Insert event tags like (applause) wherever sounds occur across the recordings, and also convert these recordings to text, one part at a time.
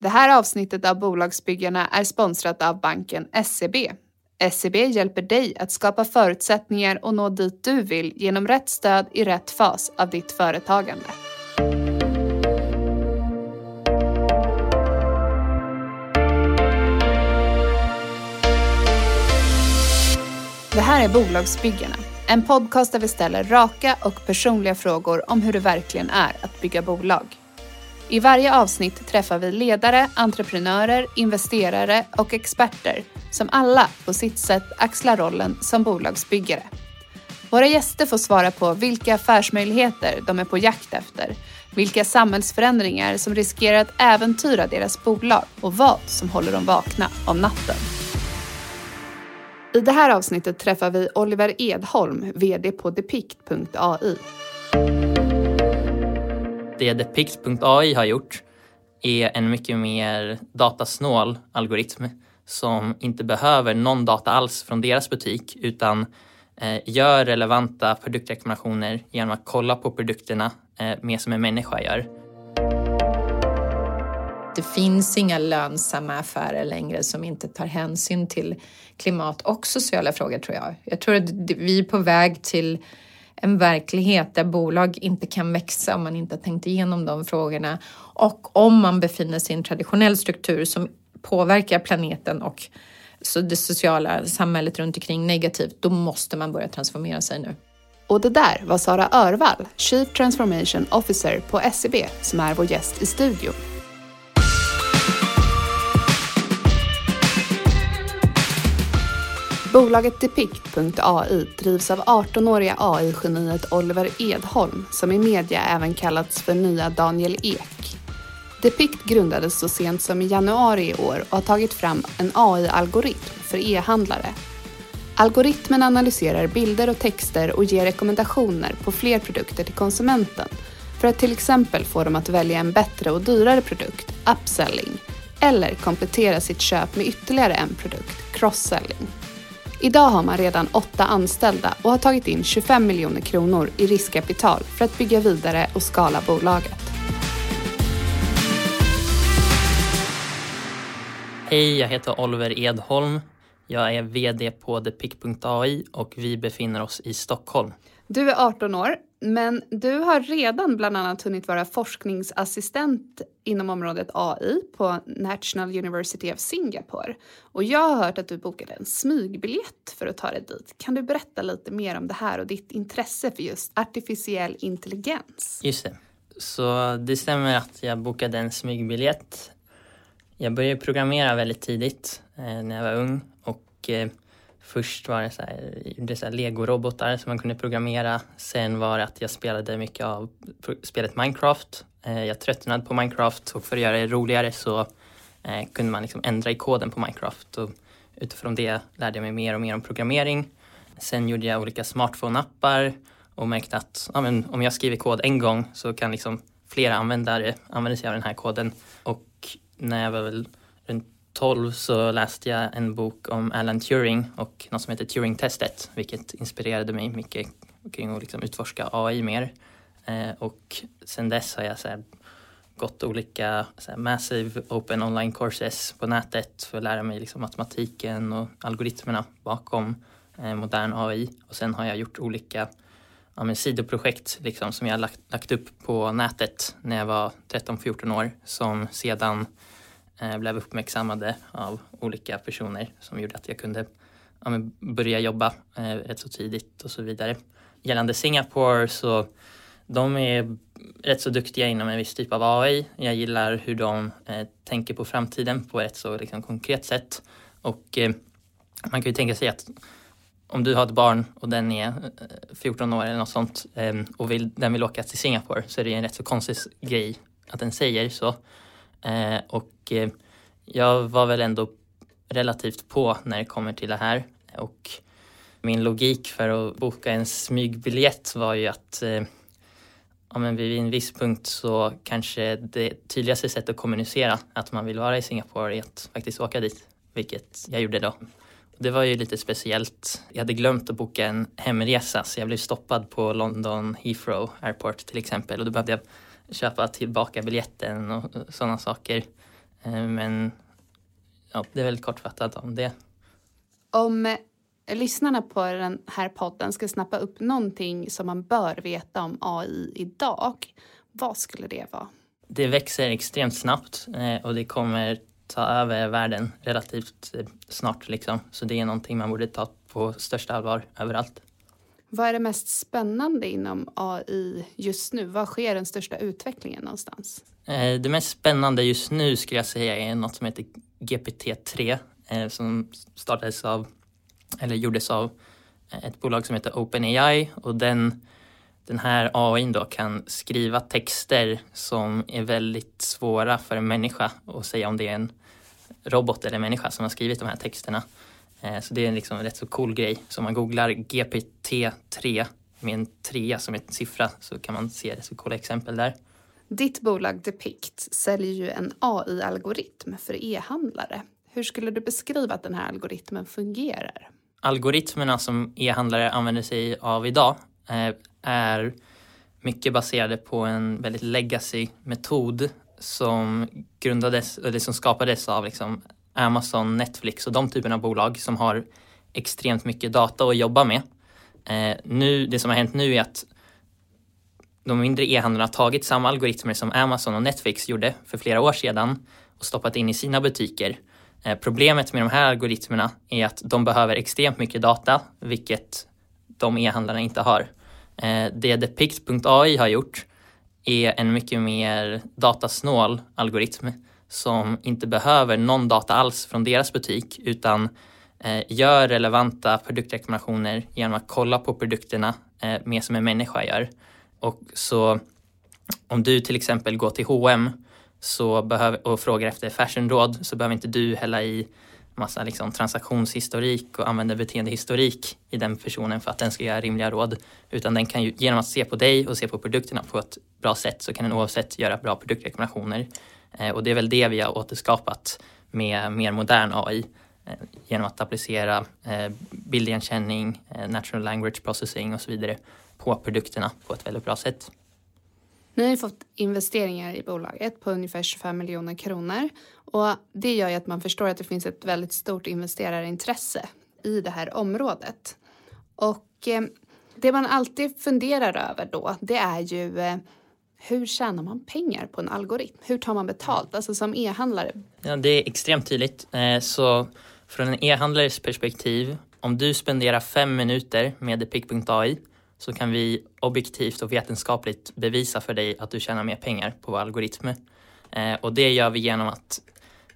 Det här avsnittet av Bolagsbyggarna är sponsrat av banken SEB. SEB hjälper dig att skapa förutsättningar och nå dit du vill genom rätt stöd i rätt fas av ditt företagande. Det här är Bolagsbyggarna, en podcast där vi ställer raka och personliga frågor om hur det verkligen är att bygga bolag. I varje avsnitt träffar vi ledare, entreprenörer, investerare och experter som alla på sitt sätt axlar rollen som bolagsbyggare. Våra gäster får svara på vilka affärsmöjligheter de är på jakt efter, vilka samhällsförändringar som riskerar att äventyra deras bolag och vad som håller dem vakna om natten. I det här avsnittet träffar vi Oliver Edholm, VD på Depict.ai. Det Depict.ai har gjort är en mycket mer datasnål algoritm som inte behöver någon data alls från deras butik utan eh, gör relevanta produktrekommendationer genom att kolla på produkterna eh, mer som en människa gör. Det finns inga lönsamma affärer längre som inte tar hänsyn till klimat och sociala frågor tror jag. Jag tror att vi är på väg till en verklighet där bolag inte kan växa om man inte har tänkt igenom de frågorna. Och om man befinner sig i en traditionell struktur som påverkar planeten och så det sociala samhället runt omkring negativt, då måste man börja transformera sig nu. Och det där var Sara Örvall, Chief Transformation Officer på SEB, som är vår gäst i studion. Bolaget Depict.ai drivs av 18-åriga AI-geniet Oliver Edholm som i media även kallats för nya Daniel Ek. Depict grundades så sent som i januari i år och har tagit fram en AI-algoritm för e-handlare. Algoritmen analyserar bilder och texter och ger rekommendationer på fler produkter till konsumenten för att till exempel få dem att välja en bättre och dyrare produkt, upselling, eller komplettera sitt köp med ytterligare en produkt, cross-selling. Idag har man redan åtta anställda och har tagit in 25 miljoner kronor i riskkapital för att bygga vidare och skala bolaget. Hej, jag heter Oliver Edholm. Jag är VD på ThePick.ai och vi befinner oss i Stockholm. Du är 18 år, men du har redan bland annat hunnit vara forskningsassistent inom området AI på National University of Singapore. Och jag har hört att du bokade en smygbiljett för att ta dig dit. Kan du berätta lite mer om det här och ditt intresse för just artificiell intelligens? Just det. Så det stämmer att jag bokade en smygbiljett. Jag började programmera väldigt tidigt eh, när jag var ung och eh, Först var det så här, gjorde så här legorobotar som man kunde programmera. Sen var det att jag spelade mycket av spelet Minecraft. Eh, jag tröttnade på Minecraft och för att göra det roligare så eh, kunde man liksom ändra i koden på Minecraft. Och utifrån det lärde jag mig mer och mer om programmering. Sen gjorde jag olika smartphone-appar och märkte att ja, men om jag skriver kod en gång så kan liksom flera användare använda sig av den här koden. Och när jag var väl runt 12 så läste jag en bok om Alan Turing och något som heter Turing-testet, vilket inspirerade mig mycket kring att liksom utforska AI mer. Eh, och sen dess har jag så här, gått olika så här, massive open online courses på nätet för att lära mig liksom, matematiken och algoritmerna bakom eh, modern AI. Och sen har jag gjort olika ja, men sidoprojekt liksom, som jag lagt, lagt upp på nätet när jag var 13-14 år som sedan eh, Eh, blev uppmärksammade av olika personer som gjorde att jag kunde ja, börja jobba eh, rätt så tidigt och så vidare. Gällande Singapore så de är rätt så duktiga inom en viss typ av AI. Jag gillar hur de eh, tänker på framtiden på ett så liksom, konkret sätt. Och eh, man kan ju tänka sig att om du har ett barn och den är eh, 14 år eller något sånt eh, och vill, den vill åka till Singapore så är det en rätt så konstig grej att den säger så. Eh, och eh, jag var väl ändå relativt på när det kommer till det här. Och min logik för att boka en smygbiljett var ju att eh, ja, men vid en viss punkt så kanske det tydligaste sättet att kommunicera att man vill vara i Singapore är att faktiskt åka dit, vilket jag gjorde då. Det var ju lite speciellt. Jag hade glömt att boka en hemresa så jag blev stoppad på London Heathrow Airport till exempel och då behövde jag köpa tillbaka biljetten och sådana saker. Eh, men ja, det är väl kortfattat om det. Om eh, lyssnarna på den här podden ska snappa upp någonting som man bör veta om AI idag, vad skulle det vara? Det växer extremt snabbt eh, och det kommer ta över världen relativt snart. Liksom. Så det är någonting man borde ta på största allvar överallt. Vad är det mest spännande inom AI just nu? Var sker den största utvecklingen någonstans? Eh, det mest spännande just nu skulle jag säga är något som heter GPT-3 eh, som startades av, eller gjordes av eh, ett bolag som heter OpenAI och den den här AI då kan skriva texter som är väldigt svåra för en människa att säga om det är en robot eller människa som har skrivit de här texterna. Eh, så det är liksom en rätt så cool grej. Så om man googlar GPT-3 med en trea som en siffra så kan man se så coola exempel där. Ditt bolag Depict säljer ju en AI-algoritm för e-handlare. Hur skulle du beskriva att den här algoritmen fungerar? Algoritmerna som e-handlare använder sig av idag Eh, är mycket baserade på en väldigt legacy-metod som grundades, eller som skapades av liksom Amazon, Netflix och de typerna av bolag som har extremt mycket data att jobba med. Eh, nu, det som har hänt nu är att de mindre e-handlarna har tagit samma algoritmer som Amazon och Netflix gjorde för flera år sedan och stoppat in i sina butiker. Eh, problemet med de här algoritmerna är att de behöver extremt mycket data, vilket de e-handlarna inte har. Eh, det Depict.ai har gjort är en mycket mer datasnål algoritm som inte behöver någon data alls från deras butik utan eh, gör relevanta produktrekommendationer genom att kolla på produkterna eh, mer som en människa gör. Och så om du till exempel går till H&M så behöver, och frågar efter fashionråd så behöver inte du hälla i massa liksom transaktionshistorik och använda beteendehistorik i den personen för att den ska göra rimliga råd. Utan den kan ju, genom att se på dig och se på produkterna på ett bra sätt så kan den oavsett göra bra produktrekommendationer. Eh, och det är väl det vi har återskapat med mer modern AI eh, genom att applicera eh, bildigenkänning, natural language processing och så vidare på produkterna på ett väldigt bra sätt. Ni har ju fått investeringar i bolaget på ungefär 25 miljoner kronor och det gör ju att man förstår att det finns ett väldigt stort investerarintresse i det här området. Och det man alltid funderar över då, det är ju hur tjänar man pengar på en algoritm? Hur tar man betalt? Alltså som e-handlare. Ja, det är extremt tydligt. Eh, så från en e-handlares perspektiv, om du spenderar fem minuter med pick.ai så kan vi objektivt och vetenskapligt bevisa för dig att du tjänar mer pengar på vår algoritm. Eh, och det gör vi genom att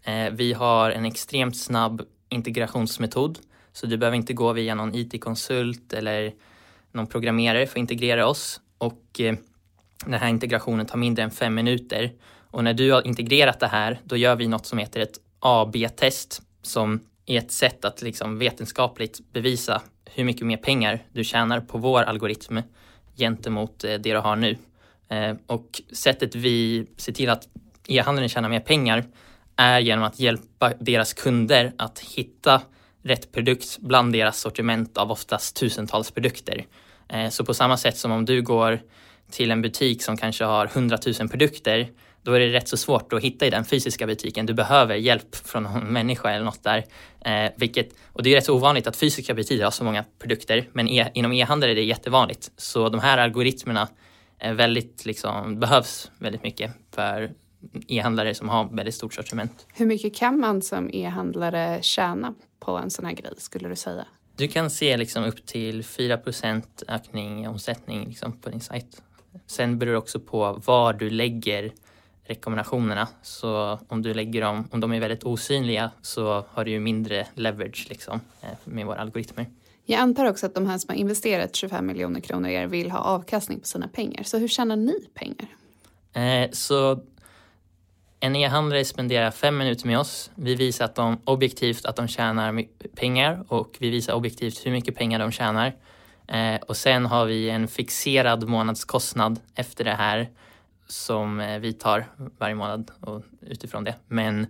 eh, vi har en extremt snabb integrationsmetod. Så du behöver inte gå via någon IT-konsult eller någon programmerare för att integrera oss. Och den här integrationen tar mindre än fem minuter. Och när du har integrerat det här, då gör vi något som heter ett AB-test som är ett sätt att liksom vetenskapligt bevisa hur mycket mer pengar du tjänar på vår algoritm gentemot eh, det du har nu. Eh, och sättet vi ser till att e-handeln tjänar mer pengar är genom att hjälpa deras kunder att hitta rätt produkt bland deras sortiment av oftast tusentals produkter. Eh, så på samma sätt som om du går till en butik som kanske har hundratusen produkter då är det rätt så svårt att hitta i den fysiska butiken. Du behöver hjälp från någon människa eller något där. Eh, vilket, och det är rätt så ovanligt att fysiska butiker har så många produkter, men e, inom e-handel är det jättevanligt. Så de här algoritmerna är väldigt, liksom, behövs väldigt mycket för e-handlare som har väldigt stort sortiment. Hur mycket kan man som e-handlare tjäna på en sån här grej skulle du säga? Du kan se liksom upp till 4% ökning i omsättning liksom på din sajt. Sen beror det också på var du lägger rekommendationerna. Så om du lägger dem, om de är väldigt osynliga så har du ju mindre leverage liksom eh, med våra algoritmer. Jag antar också att de här som har investerat 25 miljoner kronor i er vill ha avkastning på sina pengar. Så hur tjänar ni pengar? Eh, så en e-handlare spenderar fem minuter med oss. Vi visar att de, objektivt att de tjänar pengar och vi visar objektivt hur mycket pengar de tjänar. Eh, och sen har vi en fixerad månadskostnad efter det här som eh, vi tar varje månad och utifrån det. Men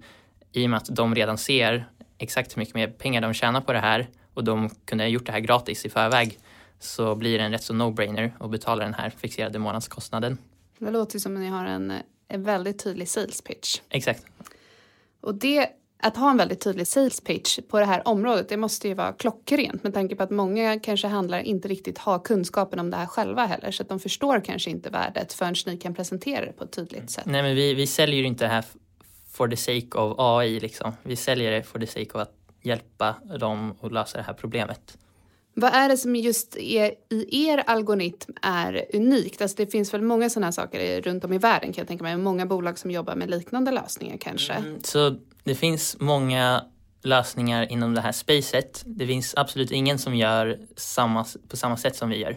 i och med att de redan ser exakt hur mycket mer pengar de tjänar på det här och de kunde ha gjort det här gratis i förväg så blir det en rätt så no-brainer att betala den här fixerade månadskostnaden. Det låter som att ni har en, en väldigt tydlig sales pitch. Exakt. Och det, att ha en väldigt tydlig sales pitch på det här området, det måste ju vara klockrent med tanke på att många kanske handlar inte riktigt har kunskapen om det här själva heller så att de förstår kanske inte värdet förrän ni kan presentera det på ett tydligt sätt. Nej men vi, vi säljer ju inte det här for the sake of AI liksom. Vi säljer det for the sake of att hjälpa dem att lösa det här problemet. Vad är det som just är, i er algoritm är unikt? Alltså det finns väl många sådana här saker runt om i världen kan jag tänka mig. Många bolag som jobbar med liknande lösningar kanske. Mm, så det finns många lösningar inom det här spacet. Det finns absolut ingen som gör samma, på samma sätt som vi gör.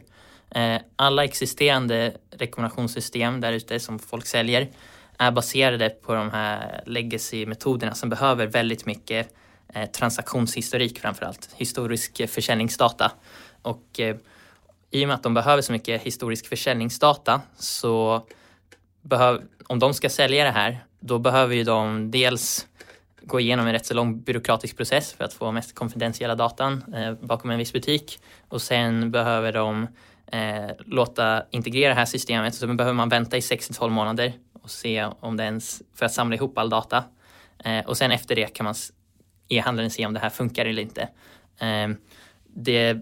Eh, alla existerande rekommendationssystem där ute som folk säljer är baserade på de här legacy-metoderna som behöver väldigt mycket eh, transaktionshistorik framförallt, historisk försäljningsdata. Och eh, i och med att de behöver så mycket historisk försäljningsdata så behöv, om de ska sälja det här, då behöver ju de dels gå igenom en rätt så lång byråkratisk process för att få mest konfidentiella datan eh, bakom en viss butik och sen behöver de eh, låta integrera det här systemet så behöver man vänta i 6 12 månader och se om det ens, för att samla ihop all data. Eh, och sen efter det kan man e-handlaren se om det här funkar eller inte. Ehm, det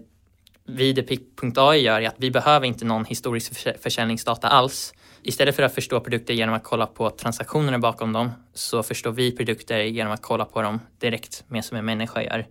vi Depic.ai gör är att vi behöver inte någon historisk försäljningsdata alls. Istället för att förstå produkter genom att kolla på transaktionerna bakom dem så förstår vi produkter genom att kolla på dem direkt med som en människa gör.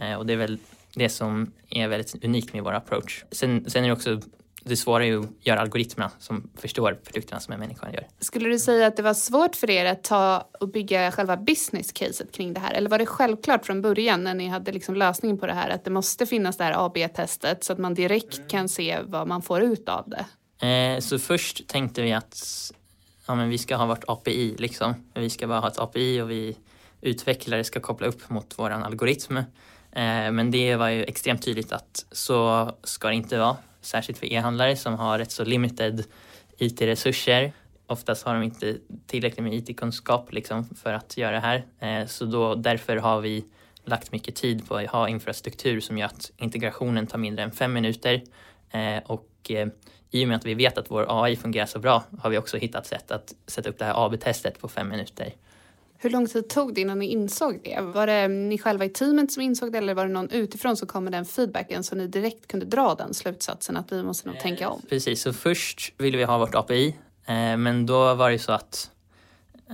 Ehm, och det är väl det som är väldigt unikt med vår approach. Sen, sen är det också det svåra är ju att göra algoritmerna som förstår produkterna som en människa gör. Skulle du säga att det var svårt för er att ta och bygga själva business caset kring det här? Eller var det självklart från början när ni hade liksom lösningen på det här att det måste finnas det här AB-testet så att man direkt mm. kan se vad man får ut av det? Eh, så först tänkte vi att ja, men vi ska ha vårt API liksom. Vi ska bara ha ett API och vi utvecklare ska koppla upp mot våran algoritm. Eh, men det var ju extremt tydligt att så ska det inte vara särskilt för e-handlare som har rätt så limited IT-resurser. Oftast har de inte tillräckligt med IT-kunskap liksom för att göra det här. Eh, så då, därför har vi lagt mycket tid på att ha infrastruktur som gör att integrationen tar mindre än fem minuter. Eh, och eh, i och med att vi vet att vår AI fungerar så bra har vi också hittat sätt att sätta upp det här AB-testet på fem minuter. Hur lång tid tog det innan ni insåg det? Var det ni själva i teamet som insåg det eller var det någon utifrån som kom med den feedbacken så ni direkt kunde dra den slutsatsen att vi måste nog tänka om? Eh, precis, så först ville vi ha vårt API eh, men då var det så att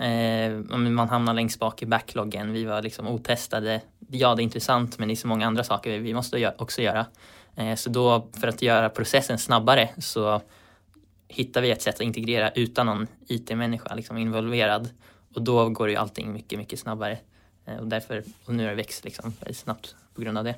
eh, man hamnar längst bak i backloggen. Vi var liksom otestade. Ja, det är intressant men det är så många andra saker vi måste också göra. Eh, så då för att göra processen snabbare så hittar vi ett sätt att integrera utan någon IT-människa liksom involverad och då går ju allting mycket, mycket snabbare. Eh, och därför, och nu har det växt liksom väldigt snabbt på grund av det.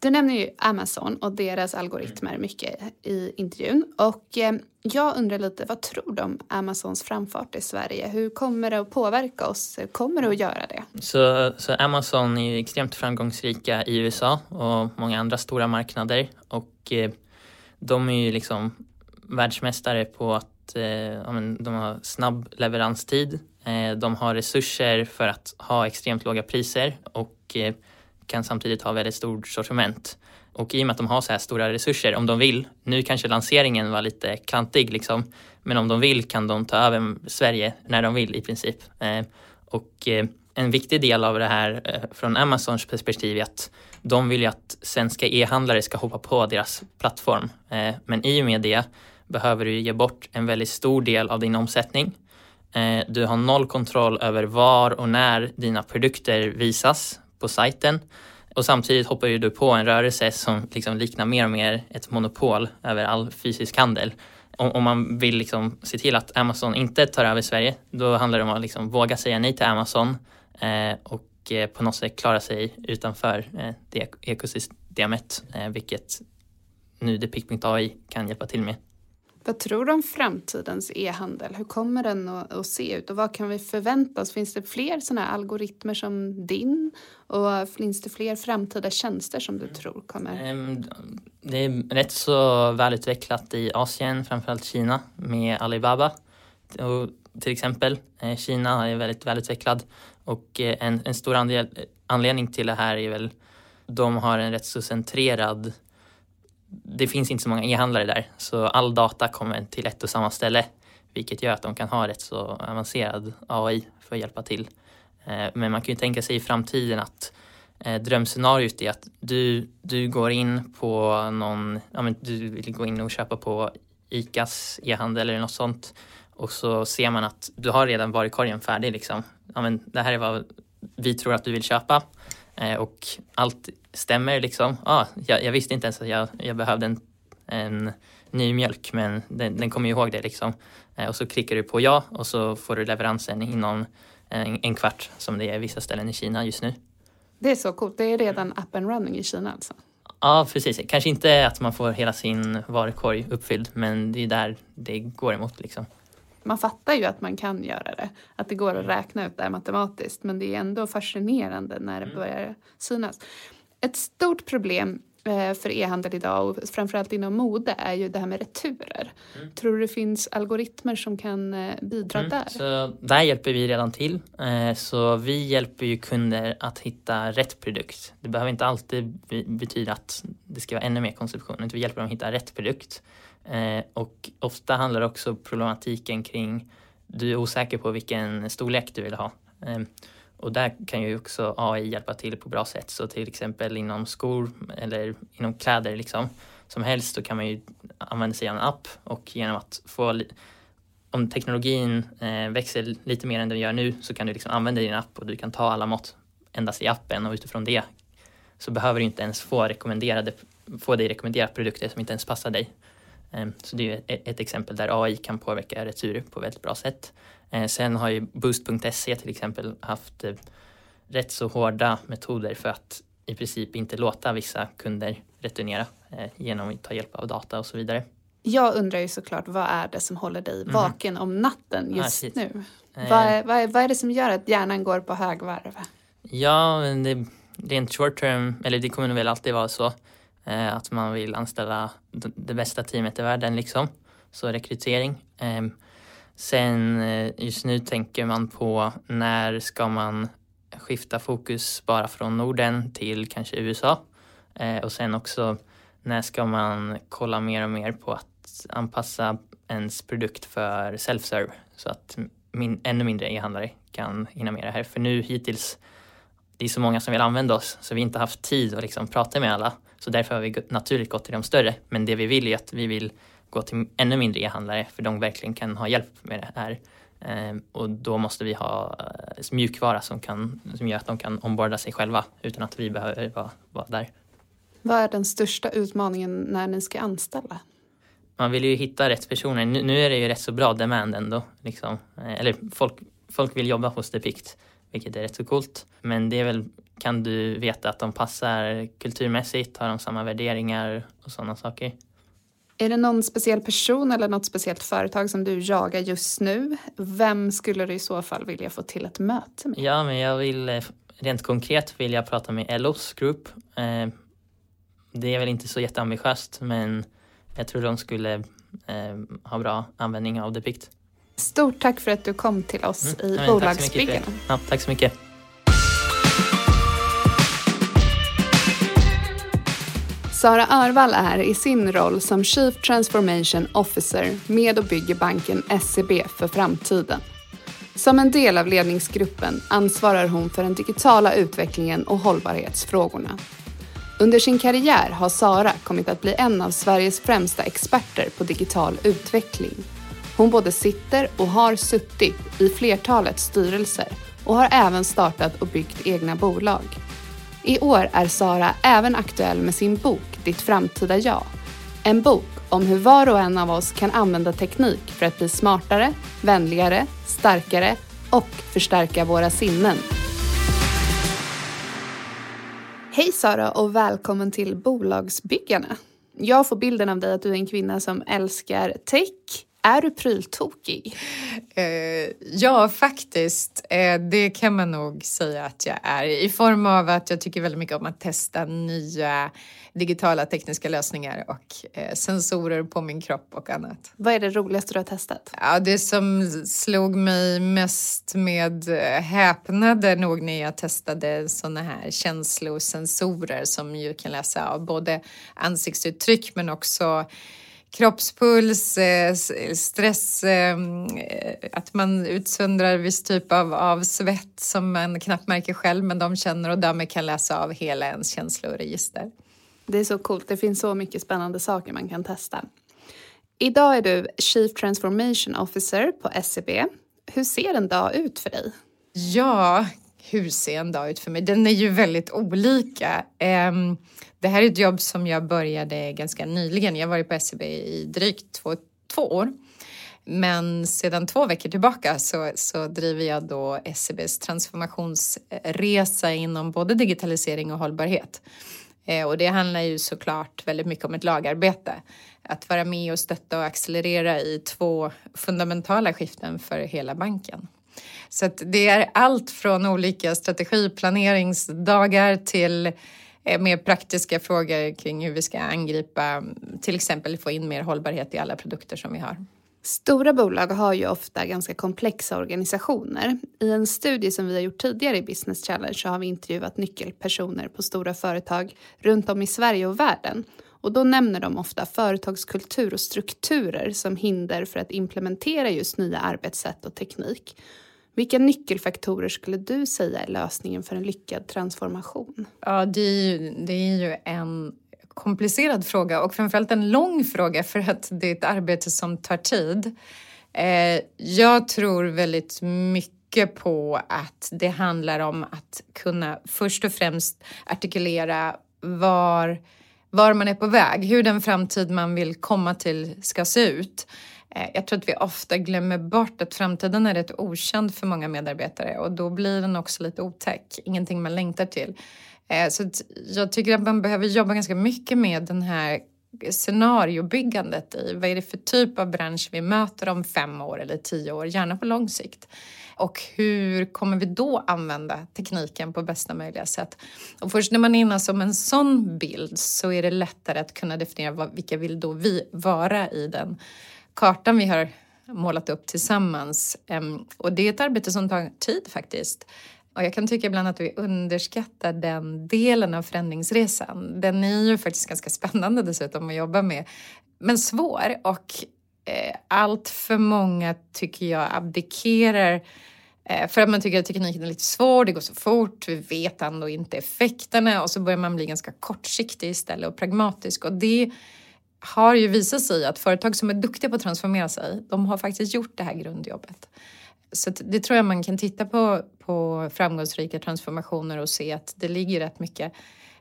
Du nämner ju Amazon och deras algoritmer mycket i intervjun. Och eh, jag undrar lite, vad tror du om Amazons framfart i Sverige? Hur kommer det att påverka oss? Kommer det att göra det? Så, så Amazon är extremt framgångsrika i USA och många andra stora marknader. Och eh, de är ju liksom världsmästare på att eh, ja, men, de har snabb leveranstid Eh, de har resurser för att ha extremt låga priser och eh, kan samtidigt ha väldigt stort sortiment. Och i och med att de har så här stora resurser, om de vill, nu kanske lanseringen var lite klantig liksom, men om de vill kan de ta över Sverige när de vill i princip. Eh, och eh, en viktig del av det här eh, från Amazons perspektiv är att de vill ju att svenska e-handlare ska hoppa på deras plattform. Eh, men i och med det behöver du ge bort en väldigt stor del av din omsättning eh, du har noll kontroll över var och när dina produkter visas på sajten. Och samtidigt hoppar ju du på en rörelse som liksom liknar mer och mer ett monopol över all fysisk handel. Om, man vill liksom se till att Amazon inte tar över Sverige, då handlar det om att liksom våga säga nej till Amazon eh, och eh, på något sätt klara sig utanför det ekosystemet, vilket nu Depict.ai kan hjälpa till med. Vad tror du om framtidens e-handel? Hur kommer den att, att, se ut och vad kan vi förvänta oss? Finns det fler sådana algoritmer som din och finns det fler framtida tjänster som du mm. tror kommer? Ehm, det är rätt så välutvecklat i Asien, framförallt Kina med Alibaba. Och till exempel eh, Kina är väldigt välutvecklad och eh, en, en stor andel, anledning till det här är väl de har en rätt så centrerad det finns inte så många e-handlare där så all data kommer till ett och samma ställe vilket gör att de kan ha rätt så avancerad AI för att hjälpa till. Eh, men man kan ju tänka sig i framtiden att eh, drömscenariot är att du, du går in på någon, ja men du vill gå in och köpa på ICAs e-handel eller något sånt och så ser man att du har redan varukorgen färdig liksom. Ja men det här är vad vi tror att du vill köpa och allt stämmer liksom. Ah, jag, jag visste inte ens att jag, jag behövde en, en ny mjölk men den, den kommer ihåg det liksom. Eh, och så klickar du på ja och så får du leveransen inom en, en kvart som det är i vissa ställen i Kina just nu. Det är så coolt. Det är redan up and running i Kina alltså? Ja, precis. Kanske inte att man får hela sin varukorg uppfylld, men det är där det går emot liksom. Man fattar ju att man kan göra det, att det går att räkna ut det här matematiskt, men det är ändå fascinerande när det mm. börjar synas. Ett stort problem Eh, för e-handel idag och framförallt inom mode är ju det här med returer. Mm. Tror du det finns algoritmer som kan eh, bidra mm. där? Så där hjälper vi redan till. Eh, så vi hjälper ju kunder att hitta rätt produkt. Det behöver inte alltid betyda att det ska vara ännu mer konsumtion, utan vi hjälper dem att hitta rätt produkt. Eh, och ofta handlar också problematiken kring du är osäker på vilken storlek du vill ha. Ehm, och där kan ju också AI hjälpa till på bra sätt. Så till exempel inom skor eller inom kläder liksom, som helst så kan man ju använda sig av en app och genom att få om teknologin eh, växer lite mer än den gör nu så kan du liksom använda din app och du kan ta alla mått endast i appen och utifrån det så behöver du inte ens få, rekommenderade, få dig rekommendera produkter som inte ens passar dig. Eh, så det är ett, exempel där AI kan påverka retur på väldigt bra sätt. Eh, sen har ju Boost.se till exempel haft eh, rätt så hårda metoder för att i princip inte låta vissa kunder returnera eh, genom att ta hjälp av data och så vidare. Jag undrar ju såklart vad är det som håller dig mhm. vaken mm. om natten just ja, nu? Eh, vad, är, vad, är, vad är det som gör att hjärnan går på högvarv? Ja, det, rent short term, eller det kommer nog väl alltid vara så Eh, att man vill anställa det bästa teamet i världen liksom. Så rekrytering. Eh, Sen eh, just nu tänker man på när ska man skifta fokus bara från Norden till kanske USA eh, och sen också när ska man kolla mer och mer på att anpassa ens produkt för self-serve så att min, ännu mindre e-handlare kan hinna med det här. För nu hittills, det är så många som vill använda oss så vi inte haft tid att liksom prata med alla. Så därför har vi naturligt gått till de större. Men det vi vill är att vi vill gå till ännu mindre e-handlare för de verkligen kan ha hjälp med det här. Ehm, och då måste vi ha eh, mjukvara som, kan, som gör att de kan omborda sig själva utan att vi behöver vara, vara där. Vad är den största utmaningen när ni ska anställa? Man vill ju hitta rätt personer. Nu, nu är det ju rätt så bra demand ändå. Liksom. Eh, eller folk, folk vill jobba hos Depict, vilket är rätt så coolt. Men det är väl, kan du veta att de passar kulturmässigt, har de samma värderingar och sådana saker. Är det någon speciell person eller något speciellt företag som du jagar just nu? Vem skulle du i så fall vilja få till ett möte med? Ja, men jag vill eh, rent konkret vill jag prata med Ellos Group. Eh, det är väl inte så jätteambitiöst, men jag tror de skulle eh, ha bra användning av Depict. Stort tack för att du kom till oss mm. i ja, Bolagsbyggarna. Ja, tack så mycket. Sara Örvall är i sin roll som Chief Transformation Officer med och bygger banken SEB för framtiden. Som en del av ledningsgruppen ansvarar hon för den digitala utvecklingen och hållbarhetsfrågorna. Under sin karriär har Sara kommit att bli en av Sveriges främsta experter på digital utveckling. Hon både sitter och har suttit i flertalet styrelser och har även startat och byggt egna bolag. I år är Sara även aktuell med sin bok Ditt framtida jag. En bok om hur var och en av oss kan använda teknik för att bli smartare, vänligare, starkare och förstärka våra sinnen. Hej Sara och välkommen till Bolagsbyggarna. Jag får bilden av dig att du är en kvinna som älskar tech, är du pryltokig? Eh, ja, faktiskt. Eh, det kan man nog säga att jag är. I form av att jag tycker väldigt mycket om att testa nya digitala tekniska lösningar och eh, sensorer på min kropp och annat. Vad är det roligaste du har testat? Ja, det som slog mig mest med eh, häpnad är nog när jag testade sådana här känslosensorer som ju kan läsa av både ansiktsuttryck men också kroppspuls, eh, stress, ehm, eh, att man utsöndrar viss typ av, av svett som man knappt märker själv men de känner och därmed kan läsa av hela ens känsloregister. Det är så coolt, det finns så mycket spännande saker man kan testa. Idag är du Chief Transformation Officer på SEB. Hur ser en dag ut för dig? Ja, hur ser en dag ut för mig? Den är ju väldigt olika. Ehm, det här är ett jobb som jag började ganska nyligen. Jag har varit på SEB i drygt två, två år. Men sedan två veckor tillbaka så, så driver jag då SEBs transformationsresa inom både digitalisering och hållbarhet. Eh, och det handlar ju såklart väldigt mycket om ett lagarbete. Att vara med och stötta och accelerera i två fundamentala skiften för hela banken. Så det är allt från olika strategiplaneringsdagar till eh, mer praktiska frågor kring hur vi ska angripa, till exempel få in mer hållbarhet i alla produkter som vi har. Stora bolag har ju ofta ganska komplexa organisationer. I en studie som vi har gjort tidigare i Business Challenge så har vi intervjuat nyckelpersoner på stora företag runt om i Sverige och världen. Och då nämner de ofta företagskultur och strukturer som hinder för att implementera just nya arbetssätt och teknik. Vilka nyckelfaktorer skulle du säga är lösningen för en lyckad transformation? Ja, det är ju, det är ju en komplicerad fråga och framförallt en lång fråga för att det är ett arbete som tar tid. Eh, jag tror väldigt mycket på att det handlar om att kunna först och främst artikulera var, var man är på väg, hur den framtid man vill komma till ska se ut. Eh, jag tror att vi ofta glömmer bort att framtiden är rätt okänd för många medarbetare och då blir den också lite otäck, ingenting man längtar till. Eh, så jag tycker att man behöver jobba ganska mycket med den här scenariobyggandet i vad är det för typ av bransch vi möter om fem år eller tio år, gärna på lång sikt. Och hur kommer vi då använda tekniken på bästa möjliga sätt? Och först när man är inne som en sån bild så är det lättare att kunna definiera vad, vilka vill då vi vara i den kartan vi har målat upp tillsammans. Och det är ett arbete som tar tid faktiskt. Och jag kan tycka ibland att vi underskattar den delen av förändringsresan. Den är ju faktiskt ganska spännande dessutom att jobba med, men svår. Och eh, allt för många tycker jag abdikerar eh, för att man tycker att tekniken är lite svår, det går så fort, vi vet ändå inte effekterna och så börjar man bli ganska kortsiktig istället och pragmatisk. Och det har ju visat sig att företag som är duktiga på att transformera sig, de har faktiskt gjort det här grundjobbet. Så det tror jag man kan titta på, på framgångsrika transformationer och se att det ligger rätt mycket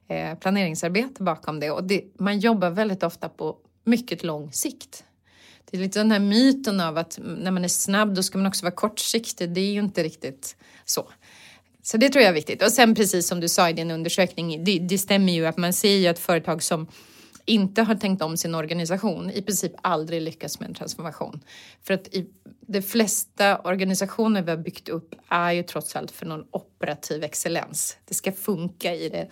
eh, planeringsarbete bakom det och det, man jobbar väldigt ofta på mycket lång sikt. Det är lite den här myten av att när man är snabb då ska man också vara kortsiktig. Det är ju inte riktigt så. Så det tror jag är viktigt. Och sen precis som du sa i din undersökning, det, det stämmer ju att man ser ju att företag som inte har tänkt om sin organisation i princip aldrig lyckas med en transformation. För att i de flesta organisationer vi har byggt upp är ju trots allt för någon operativ excellens. Det ska funka i den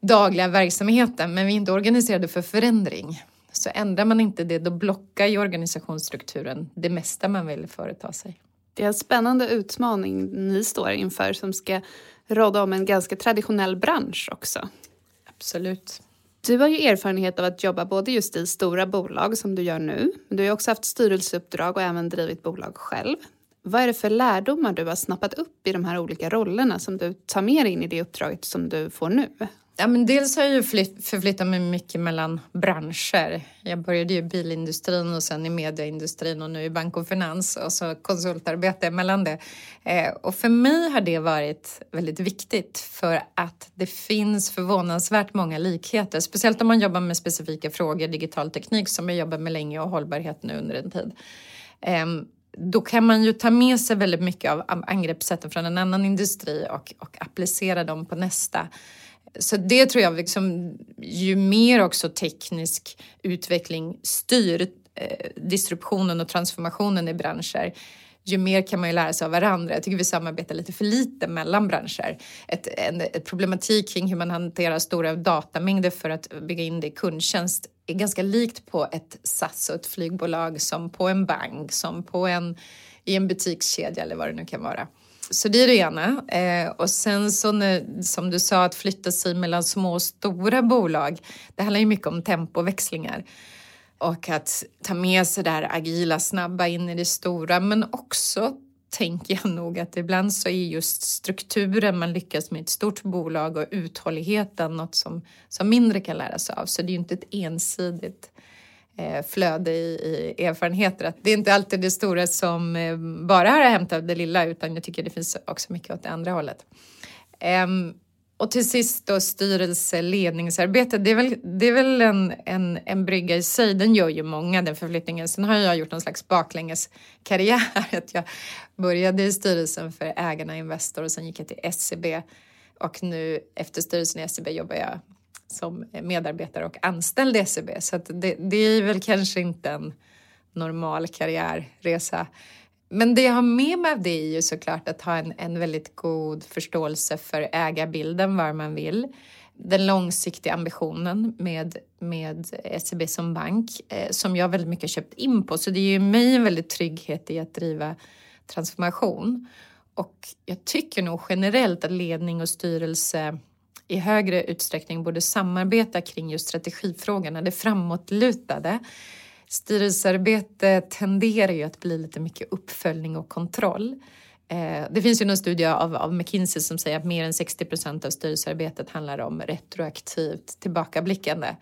dagliga verksamheten men vi är inte organiserade för förändring. Så ändrar man inte det då blockar ju organisationsstrukturen det mesta man vill företa sig. Det är en spännande utmaning ni står inför som ska råda om en ganska traditionell bransch också. Absolut. Du har ju erfarenhet av att jobba både just i stora bolag som du gör nu, men du har också haft styrelseuppdrag och även drivit bolag själv. Vad är det för lärdomar du har snappat upp i de här olika rollerna som du tar med dig in i det uppdraget som du får nu? Ja, men dels har jag ju förflyttat mig mycket mellan branscher. Jag började ju i bilindustrin och sen i medieindustrin och nu i bank och finans och så konsultarbete mellan det. Eh, och för mig har det varit väldigt viktigt för att det finns förvånansvärt många likheter, speciellt om man jobbar med specifika frågor, digital teknik som jag jobbar med länge och hållbarhet nu under en tid. Ehm, då kan man ju ta med sig väldigt mycket av angreppssätten från en annan industri och, och applicera dem på nästa så det tror jag, liksom, ju mer också teknisk utveckling styr eh, distributionen och transformationen i branscher, ju mer kan man ju lära sig av varandra. Jag tycker vi samarbetar lite för lite mellan branscher. Ett, en ett problematik kring hur man hanterar stora datamängder för att bygga in det i kundtjänst är ganska likt på ett SAS och ett flygbolag som på en bank, som på en, i en butikskedja eller vad det nu kan vara. Så det är det ena. Eh, och sen så när, som du sa, att flytta sig mellan små och stora bolag. Det handlar ju mycket om tempoväxlingar. och att ta med sig det här agila, snabba in i det stora, men också tänker jag nog att ibland så är just strukturen man lyckas med ett stort bolag och uthålligheten något som, som mindre kan lära sig av. Så det är ju inte ett ensidigt Eh, flöde i, i, erfarenheter. Att det är inte alltid det stora som eh, bara har hämtat av det lilla utan jag tycker det finns också mycket åt det andra hållet. Um, och till sist då styrelse ledningsarbete. Det är väl, det är väl en, en, en brygga i sig. Den gör ju många den förflyttningen. Sen har jag gjort någon slags baklängeskarriär. (laughs) Att jag började i styrelsen för ägarna Investor och sen gick jag till SCB Och nu efter styrelsen i SCB jobbar jag som medarbetare och anställd i SEB. Så det, det är väl kanske inte en normal karriärresa. Men det jag har med mig av det är ju såklart att ha en, en väldigt god förståelse för ägarbilden, var man vill. Den långsiktiga ambitionen med, med SEB som bank eh, som jag väldigt mycket köpt in på. Så det ger mig en väldigt trygghet i att driva transformation. Och jag tycker nog generellt att ledning och styrelse i högre utsträckning borde samarbeta kring just strategifrågorna, det framåtlutade. Styrelsearbete tenderar ju att bli lite mycket uppföljning och kontroll. Eh, det finns ju någon studie av, av McKinsey som säger att mer än 60 procent av styrelsearbetet handlar om retroaktivt tillbakablickande.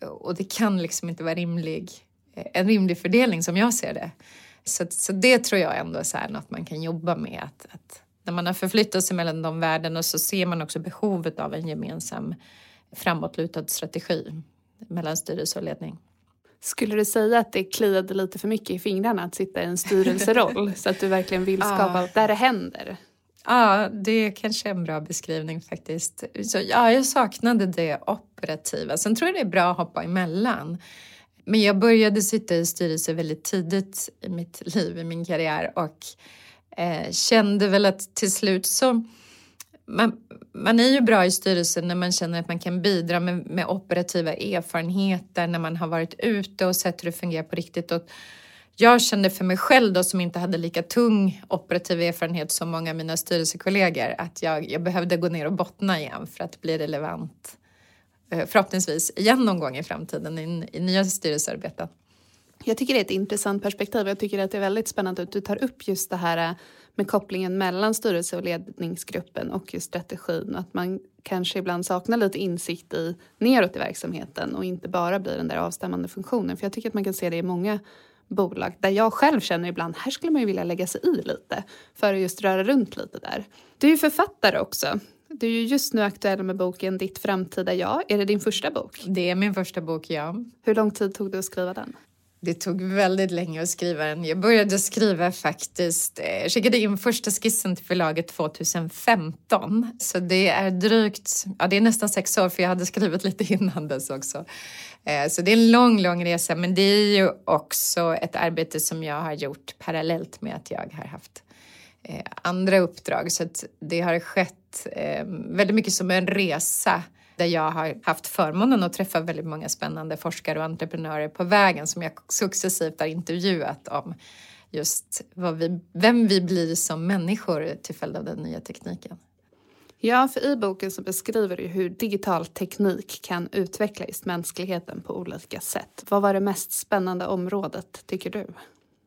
Och det kan liksom inte vara rimlig, eh, en rimlig fördelning som jag ser det. Så, så det tror jag ändå är så här något man kan jobba med. Att, att när man har förflyttat sig mellan de världarna så ser man också behovet av en gemensam framåtlutad strategi mellan styrelse och ledning. Skulle du säga att det kliade lite för mycket i fingrarna att sitta i en styrelseroll (laughs) så att du verkligen vill skapa ja. där det händer? Ja, det är kanske en bra beskrivning faktiskt. Så, ja, jag saknade det operativa. Sen tror jag det är bra att hoppa emellan. Men jag började sitta i styrelse väldigt tidigt i mitt (laughs) liv, i min karriär och eh, kände väl att till slut så man, man är ju bra i styrelsen när man känner att man kan bidra med, med operativa erfarenheter, när man har varit ute och sett hur det fungerar på riktigt. Och jag kände för mig själv då som inte hade lika tung operativ erfarenhet som många av mina styrelsekollegor att jag, jag behövde gå ner och bottna igen för att bli relevant eh, förhoppningsvis igen någon gång i framtiden i, i nya styrelsearbeten. Jag tycker det är ett intressant perspektiv. Jag tycker att det är väldigt spännande att du tar upp just det här med kopplingen mellan styrelse och ledningsgruppen och just strategin och att man kanske ibland saknar lite insikt i neråt i verksamheten och inte bara blir den där avstämmande funktionen. För jag tycker att man kan se det i många bolag där jag själv känner ibland här skulle man ju vilja lägga sig i lite för att just röra runt lite där. Du är författare också. Du är ju just nu aktuell med boken Ditt framtida jag. Är det din första bok? Det är min första bok, ja. Hur lång tid tog det att skriva den? Det tog väldigt länge att skriva den. Jag började skriva faktiskt, jag skickade in första skissen till förlaget 2015. Så det är drygt, ja det är nästan sex år för jag hade skrivit lite innan dess också. Eh, så det är en lång, lång resa men det är ju också ett arbete som jag har gjort parallellt med att jag har haft eh, andra uppdrag. Så att det har skett väldigt mycket som en resa där jag har haft förmånen att träffa väldigt många spännande forskare och entreprenörer på vägen som jag successivt har intervjuat om just vad vi, vem vi blir som människor till följd av den nya tekniken. Ja, för i boken så beskriver du hur digital teknik kan utveckla just mänskligheten på olika sätt. Vad var det mest spännande området, tycker du?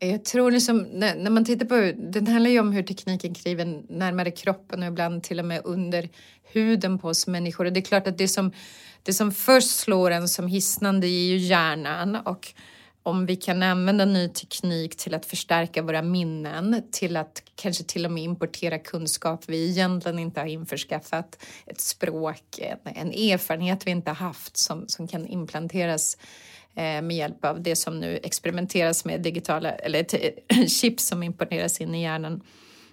Jag tror liksom, när, när man tittar på, den handlar ju om hur tekniken kliver närmare kroppen och ibland till och med under huden på oss människor. Och det är klart att det som, det som först slår en som hisnande är ju hjärnan och om vi kan använda ny teknik till att förstärka våra minnen, till att kanske till och med importera kunskap vi egentligen inte har införskaffat, ett språk, en, en erfarenhet vi inte haft som, som kan implanteras Eh, med hjälp av det som nu experimenteras med digitala eller eh, (clears throat) chips som importeras in i hjärnan.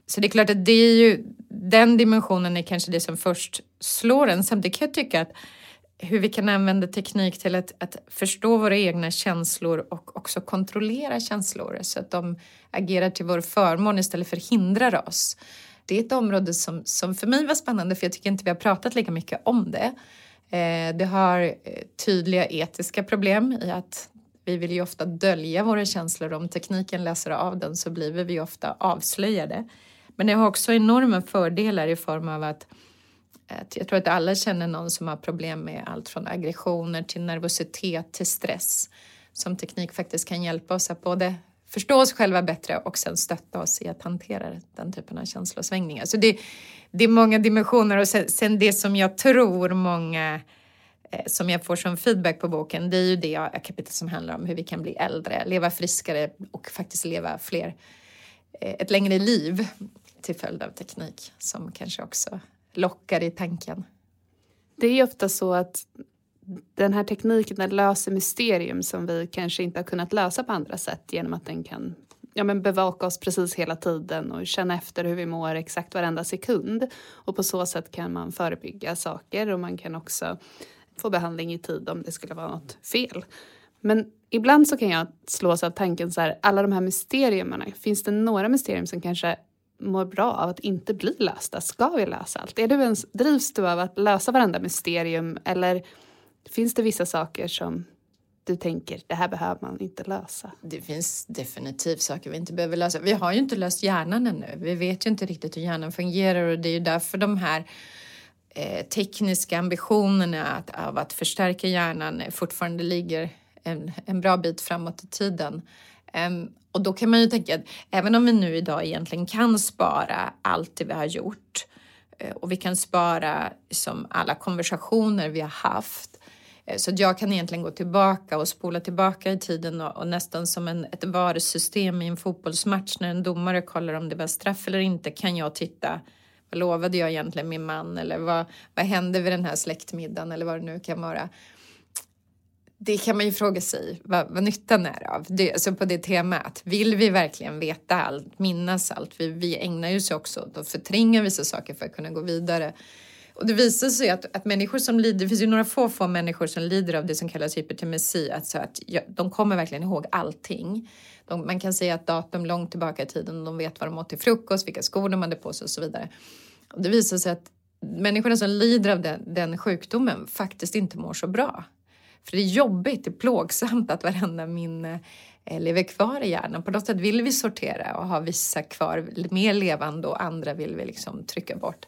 Så det är klart att det är ju den dimensionen är kanske det som först slår en. Samtidigt kan jag tycka att hur vi kan använda teknik till att, att förstå våra egna känslor och också kontrollera känslor så att de agerar till vår förmån istället för hindrar oss. Det är ett område som, som för mig var spännande för jag tycker inte vi har pratat lika mycket om det. Eh, det har eh, tydliga etiska problem i att vi vill ju ofta dölja våra känslor. Om tekniken läser av den så blir vi ofta avslöjade. Men det har också enorma fördelar i form av att, att jag tror att alla känner någon som har problem med allt från aggressioner till nervositet till stress. som teknik faktiskt kan hjälpa oss att både förstå oss själva bättre och sen stötta oss i att hantera den typen av känslosvängningar. Så det, det är många dimensioner och sen, sen det som jag tror många eh, som jag får som feedback på boken, det är ju det kapitel som handlar om hur vi kan bli äldre, leva friskare och faktiskt leva fler, eh, ett längre liv till följd av teknik som kanske också lockar i tanken. Det är ofta så att den här tekniken den löser mysterium som vi kanske inte har kunnat lösa på andra sätt genom att den kan ja, men bevaka oss precis hela tiden och känna efter hur vi mår exakt varenda sekund. Och på så sätt kan man förebygga saker och man kan också få behandling i tid om det skulle vara något fel. Men ibland så kan jag slås av tanken så här, alla de här mysterierna, finns det några mysterium som kanske mår bra av att inte bli lösta? Ska vi lösa allt? Är du ens, drivs du av att lösa varenda mysterium eller finns det vissa saker som du tänker, det här behöver man inte lösa? Det finns definitivt saker vi inte behöver lösa. Vi har ju inte löst hjärnan ännu. Vi vet ju inte riktigt hur hjärnan fungerar och det är ju därför de här eh, tekniska ambitionerna att, av att förstärka hjärnan fortfarande ligger en, en bra bit framåt i tiden. Um, och då kan man ju tänka att även om vi nu idag egentligen kan spara allt det vi har gjort eh, och vi kan spara som alla konversationer vi har haft Eh, så jag kan egentligen gå tillbaka och spola tillbaka i tiden och, och nästan som en, ett varusystem i en fotbollsmatch när en domare kollar om det var straff eller inte kan jag titta vad lovade jag egentligen min man eller vad, vad hände vid den här släktmiddagen eller vad det nu kan vara. Det kan man ju fråga sig vad, vad nyttan är av. Det, alltså på det temat. Vill vi verkligen veta allt, minnas allt? Vi, vi ägnar ju sig också åt att förtränga vissa saker för att kunna gå vidare. Och det visar sig att, att människor som lider, det finns ju några få, få människor som lider av det som kallas hypertemesi, alltså att ja, de kommer verkligen ihåg allting. De, man kan säga att datum långt tillbaka i tiden, de vet vad de åt till frukost, vilka skor de hade på sig och så vidare. Och det visar sig att människorna som lider av den, den sjukdomen faktiskt inte mår så bra. För det är jobbigt, det är plågsamt att varenda minne eh, lever kvar i hjärnan. På något sätt vill vi sortera och ha vissa kvar mer levande och andra vill vi liksom trycka bort.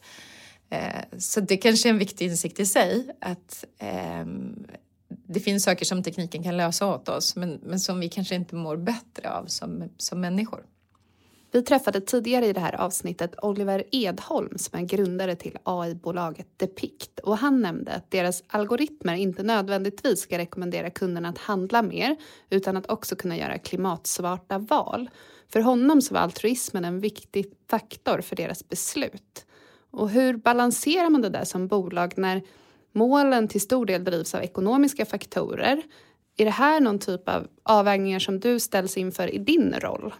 Eh, så det kanske är en viktig insikt i sig att eh, det finns saker som tekniken kan lösa åt oss men, men som vi kanske inte mår bättre av som, som människor. Vi träffade tidigare i det här avsnittet Oliver Edholm som är grundare till AI-bolaget Depict och han nämnde att deras algoritmer inte nödvändigtvis ska rekommendera kunderna att handla mer utan att också kunna göra klimatsmarta val. För honom så var altruismen en viktig faktor för deras beslut. Och hur balanserar man det där som bolag när målen till stor del drivs av ekonomiska faktorer? Är det här någon typ av avvägningar som du ställs inför i din roll?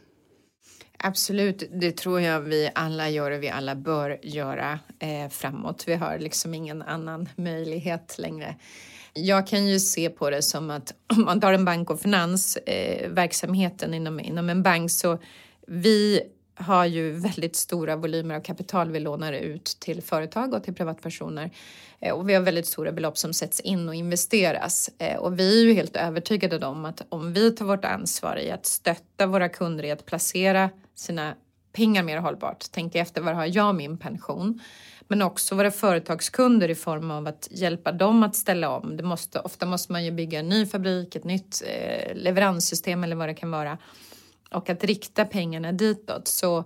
Absolut, det tror jag vi alla gör och vi alla bör göra eh, framåt. Vi har liksom ingen annan möjlighet längre. Jag kan ju se på det som att (clears throat) om man tar en bank och finans, eh, verksamheten inom, inom en bank så vi har ju väldigt stora volymer av kapital vi lånar ut till företag och till privatpersoner. Eh, och vi har väldigt stora belopp som sätts in och investeras. Eh, och vi är ju helt övertygade om att om vi tar vårt ansvar i att stötta våra kunder i att placera sina pengar mer hållbart, tänka efter var har jag min pension? Men också våra företagskunder i form av att hjälpa dem att ställa om. Det måste, ofta måste man ju bygga en ny fabrik, ett nytt eh, leveranssystem eller vad det kan vara och att rikta pengarna ditåt så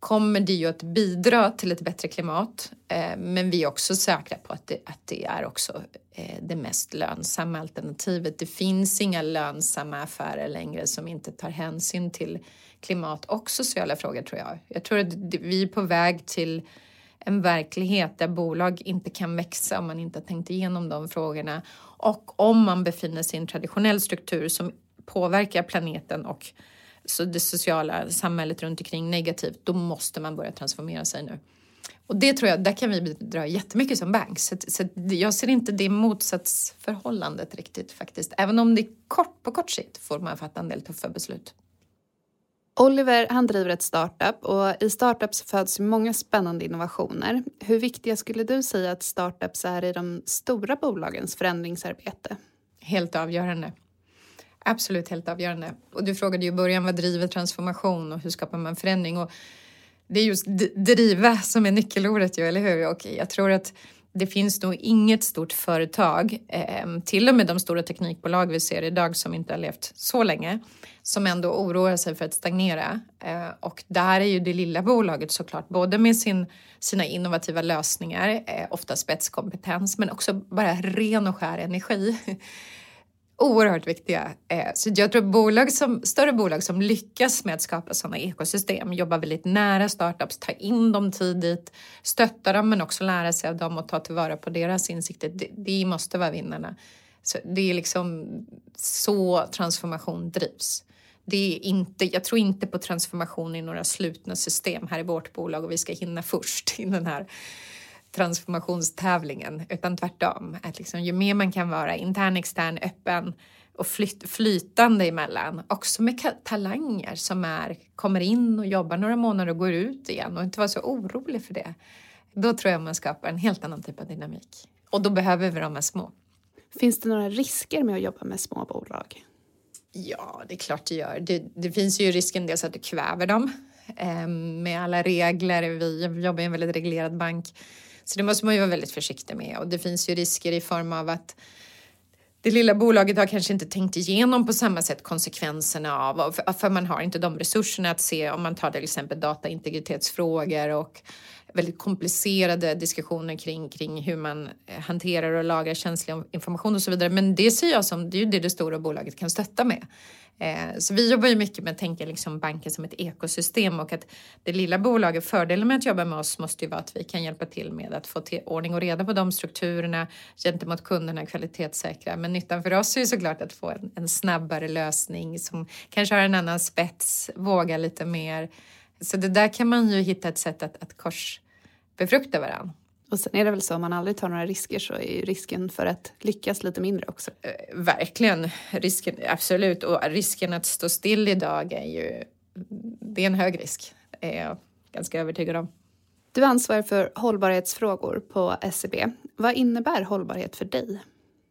kommer det ju att bidra till ett bättre klimat. Eh, men vi är också säkra på att det, att det är också eh, det mest lönsamma alternativet. Det finns inga lönsamma affärer längre som inte tar hänsyn till klimat och sociala frågor tror jag. Jag tror att vi är på väg till en verklighet där bolag inte kan växa om man inte har tänkt igenom de frågorna. Och om man befinner sig i en traditionell struktur som påverkar planeten och så det sociala samhället runt omkring negativt, då måste man börja transformera sig nu. Och det tror jag, där kan vi bidra jättemycket som bank. Så, så jag ser inte det motsatsförhållandet riktigt faktiskt. Även om det är kort, på kort sikt får man fatta en del tuffa beslut. Oliver han driver ett startup och i startups föds många spännande innovationer. Hur viktiga skulle du säga att startups är i de stora bolagens förändringsarbete? Helt avgörande. Absolut helt avgörande. Och du frågade ju i början vad driver transformation och hur skapar man förändring? Och det är just driva som är nyckelordet ju, eller hur? Och jag tror att det finns nog inget stort företag, eh, till och med de stora teknikbolag vi ser idag som inte har levt så länge, som ändå oroar sig för att stagnera. Eh, och där är ju det lilla bolaget såklart, både med sin, sina innovativa lösningar, eh, ofta spetskompetens, men också bara ren och skär energi. Oerhört viktiga. Eh, så jag tror bolag som, större bolag som lyckas med att skapa sådana ekosystem, jobbar väldigt nära startups, ta in dem tidigt, stötta dem men också lära sig av dem och ta tillvara på deras insikter. Det, de måste vara vinnarna. Så det är liksom så transformation drivs. Det är inte, jag tror inte på transformation i några slutna system här i vårt bolag och vi ska hinna först i den här transformationstävlingen, utan tvärtom. Att liksom, ju mer man kan vara intern, extern, öppen och flyt, flytande emellan, också med talanger som är, kommer in och jobbar några månader och går ut igen och inte vara så orolig för det. Då tror jag man skapar en helt annan typ av dynamik. Och då behöver vi de här små. Finns det några risker med att jobba med små bolag? Ja, det är klart det gör. Det, det finns ju risken dels att du kväver dem eh, med alla regler. Vi jobbar i en väldigt reglerad bank. Så det måste man ju vara väldigt försiktig med. Och det finns ju risker i form av att det lilla bolaget har kanske inte tänkt igenom på samma sätt konsekvenserna av, för man har inte de resurserna att se om man tar till exempel dataintegritetsfrågor och väldigt komplicerade diskussioner kring, kring hur man eh, hanterar och lagrar känslig information och så vidare. Men det ser jag som, det är ju det det stora bolaget kan stötta med. Eh, så vi jobbar ju mycket med att tänka liksom banken som ett ekosystem och att det lilla bolaget, fördelen med att jobba med oss måste ju vara att vi kan hjälpa till med att få till ordning och reda på de strukturerna gentemot kunderna, kvalitetssäkra. Men nyttan för oss är ju såklart att få en, en snabbare lösning som kanske har en annan spets, våga lite mer. Så det där kan man ju hitta ett sätt att, att korsbefrukta varandra. Och sen är det väl så, om man aldrig tar några risker så är risken för att lyckas lite mindre också. Eh, verkligen, risken, absolut. Och risken att stå still idag är ju, det är en hög risk. Det är jag ganska övertygad om. Du ansvarar för hållbarhetsfrågor på SEB. Vad innebär hållbarhet för dig?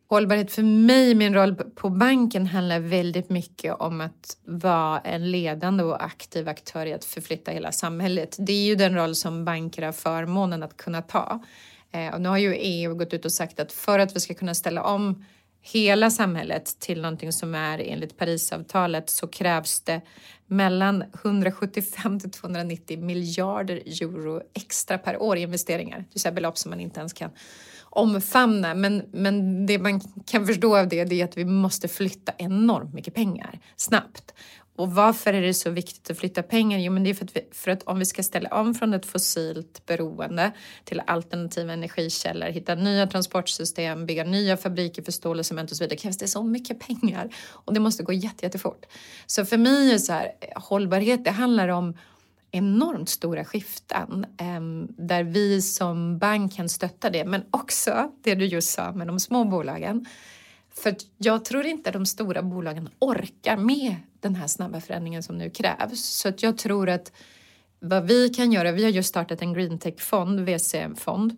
Hållbarhet för mig, min roll på banken handlar väldigt mycket om att vara en ledande och aktiv aktör i att förflytta hela samhället. Det är ju den roll som banker har förmånen att kunna ta. Eh, och nu har ju EU gått ut och sagt att för att vi ska kunna ställa om hela samhället till någonting som är enligt Parisavtalet så krävs det mellan 175 till 290 miljarder euro extra per år i investeringar. Det är belopp som man inte ens kan omfamna. Men, men det man kan förstå av det, det är att vi måste flytta enormt mycket pengar snabbt. Och varför är det så viktigt att flytta pengar? Jo, men det är för att, vi, för att om vi ska ställa om från ett fossilt beroende till alternativa energikällor, hitta nya transportsystem, bygga nya fabriker för stål och cement och så vidare, krävs det så mycket pengar och det måste gå jätte, jättefort. Så för mig är så här, hållbarhet, det handlar om enormt stora skiften ehm, där vi som bank kan stötta det, men också det du just sa med de små bolagen. För jag tror inte de stora bolagen orkar med den här snabba förändringen som nu krävs. Så att jag tror att vad vi kan göra, vi har just startat en green tech-fond, VC-fond, Eh,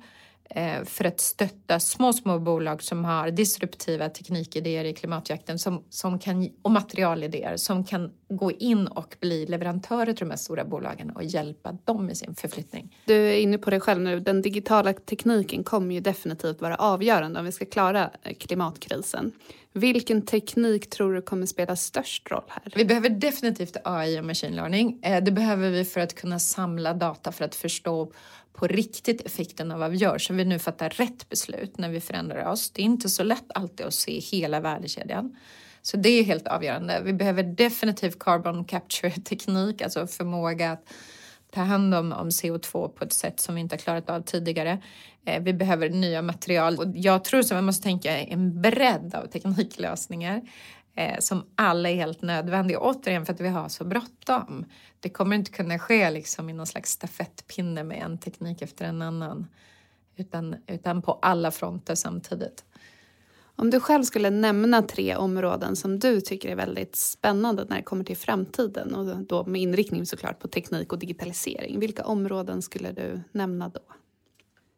för att stötta små, små bolag som har disruptiva teknikidéer i klimatjakten som, som kan, och materialidéer som kan gå in och bli leverantörer till de här stora bolagen och hjälpa dem i sin förflyttning. Du är inne på det själv nu. Den digitala tekniken kommer ju definitivt vara avgörande om vi ska klara eh, klimatkrisen. Vilken teknik tror du kommer spela störst roll här? Vi behöver definitivt AI och machine learning. Eh, det behöver vi för att kunna samla data för att förstå på riktigt effekten av vad vi gör så vi nu fattar rätt beslut när vi förändrar oss. Det är inte så lätt alltid att se hela värdekedjan. Så det är helt avgörande. Vi behöver definitivt carbon capture teknik, alltså förmåga att ta hand om, om CO2 på ett sätt som vi inte har klarat av tidigare. Eh, vi behöver nya material och jag tror att man måste tänka en bredd av tekniklösningar eh, som alla är helt nödvändiga. Återigen för att vi har så bråttom. Det kommer inte kunna ske liksom i någon slags stafettpinne med en teknik efter en annan utan, utan på alla fronter samtidigt. Om du själv skulle nämna tre områden som du tycker är väldigt spännande när det kommer till framtiden och då med inriktning såklart på teknik och digitalisering, vilka områden skulle du nämna då?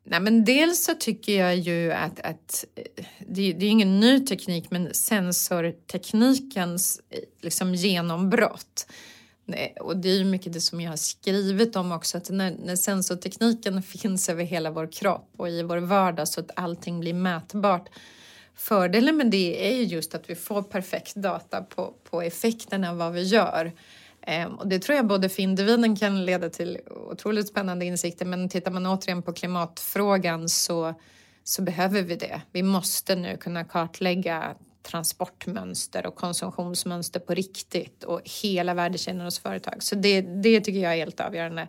Nej, men dels så tycker jag ju att, att eh, det, det är ingen ny teknik men sensorteknikens eh, liksom genombrott och det är ju mycket det som jag har skrivit om också, att när, när sensortekniken (laughs) finns över hela vår kropp och i vår vardag så att allting blir mätbart. Fördelen med det är ju just att vi får perfekt data på, på effekterna av vad vi gör. Ehm, och det tror jag både för individen kan leda till otroligt spännande insikter men tittar man återigen på klimatfrågan så, så behöver vi det. Vi måste nu kunna kartlägga transportmönster och konsumtionsmönster på riktigt och hela värdekedjan hos företag. Så det, det tycker jag är helt avgörande.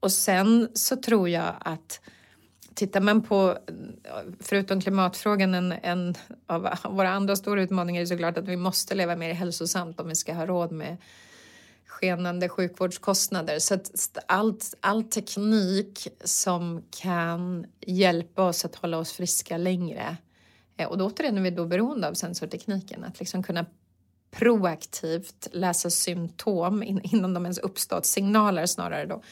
Och sen så tror jag att tittar man på, förutom klimatfrågan, en, en av våra andra stora utmaningar är såklart att vi måste leva mer hälsosamt om vi ska ha råd med skenande sjukvårdskostnader. Så att allt, all teknik som kan hjälpa oss att hålla oss friska längre. Eh, och då återigen är vi då beroende av sensortekniken, att liksom kunna proaktivt läsa symptom innan de ens uppstått, signaler snarare då,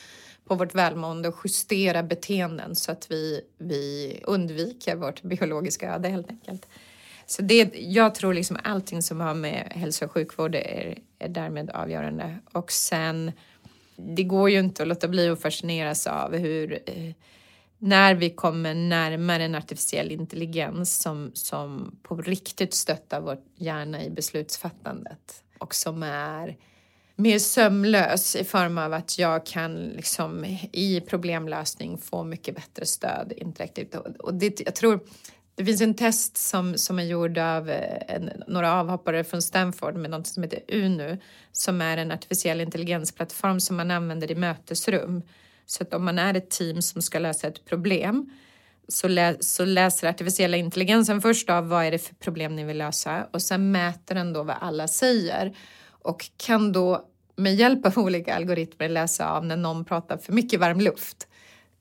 på vårt välmående och justera beteenden så att vi, vi undviker vårt biologiska öde helt enkelt. Så det, jag tror liksom allting som har med hälso och sjukvård är, är därmed avgörande. Och sen, det går ju inte att låta bli att fascineras av hur eh, när vi kommer närmare en artificiell intelligens som, som på riktigt stöttar vår hjärna i beslutsfattandet och som är mer sömlös i form av att jag kan liksom i problemlösning få mycket bättre stöd interaktivt. Och det, jag tror det finns en test som, som är gjord av eh, en, några avhoppare från Stanford med något som heter UNU som är en artificiell intelligensplattform som man använder i mötesrum. Så att om man är ett team som ska lösa ett problem så, lä så läser artificiella intelligensen först av vad är det för problem ni vill lösa och sen mäter den då vad alla säger och kan då med hjälp av olika algoritmer läsa av när någon pratar för mycket varm luft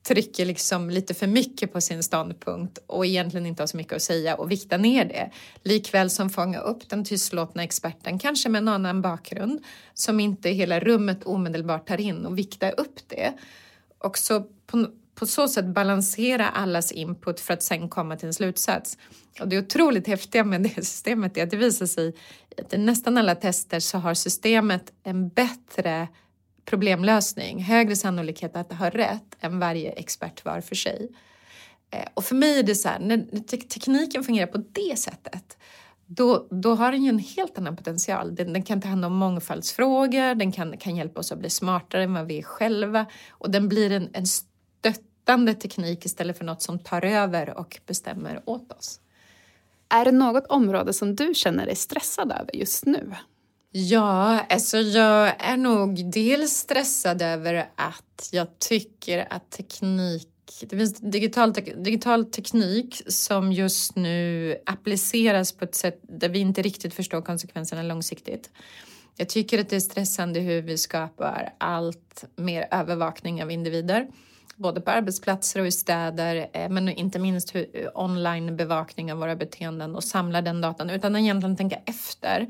trycker liksom lite för mycket på sin ståndpunkt och egentligen inte har så mycket att säga och vikta ner det. Likväl som fånga upp den tystlåtna experten, kanske med en annan bakgrund, som inte hela rummet omedelbart tar in och vikta upp det. Och så på, på så sätt balansera allas input för att sen komma till en slutsats. Och det otroligt häftiga med det systemet är att det visar sig att i nästan alla tester så har systemet en bättre problemlösning, högre sannolikhet att ha rätt än varje expert var för sig. Eh, och för mig är det så här, när tekniken fungerar på det sättet, då, då har den ju en helt annan potential. Den, den, kan ta hand om mångfaldsfrågor, den kan, kan hjälpa oss att bli smartare än vad vi är själva och den blir en, en stöttande teknik istället för något som tar över och bestämmer åt oss. Är det något område som du känner dig stressad över just nu? Ja, alltså jag är nog dels stressad över att jag tycker att teknik det finns digital, digital teknik som just nu appliceras på ett sätt där vi inte riktigt förstår konsekvenserna långsiktigt. Jag tycker att det är stressande hur vi skapar allt mer övervakning av individer, både på arbetsplatser och i städer, eh, men inte minst hur online bevakning av våra beteenden och samlar den datan utan att egentligen tänka efter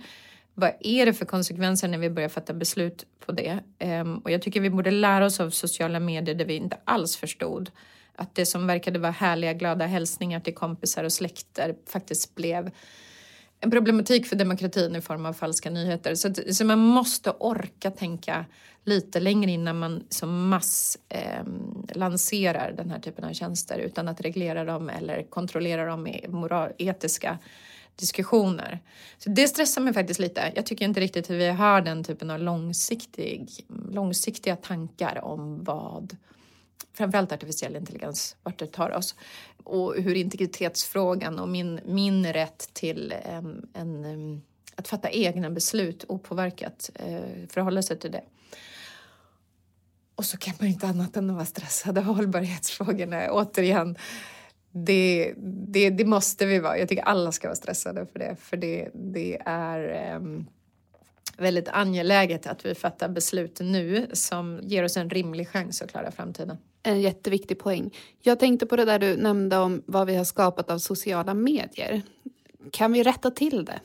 vad är det för konsekvenser när vi börjar fatta beslut på det? Um, och jag tycker vi borde lära oss av sociala medier där vi inte alls förstod att det som verkade vara härliga, glada hälsningar till kompisar och släkter faktiskt blev en problematik för demokratin i form av falska nyheter. Så, så man måste orka tänka lite längre innan man som mass eh, lanserar den här typen av tjänster utan att reglera dem eller kontrollera dem med moral, etiska diskussioner. Så det stressar mig faktiskt lite. Jag tycker inte riktigt att vi har den typen av långsiktig, långsiktiga tankar om vad framförallt artificiell intelligens, vart det tar oss och hur integritetsfrågan och min, min rätt till en, en, att fatta egna beslut opåverkat eh, förhåller förhålla sig till det. Och så kan man inte annat än att vara stressad av hållbarhetsfrågorna. Återigen, det, det, det, måste vi vara. Jag tycker alla ska vara stressade för det, för det, det är um, väldigt angeläget att vi fattar beslut nu som ger oss en rimlig chans att klara framtiden. En jätteviktig poäng. Jag tänkte på det där du nämnde om vad vi har skapat av sociala medier. Kan vi rätta till det?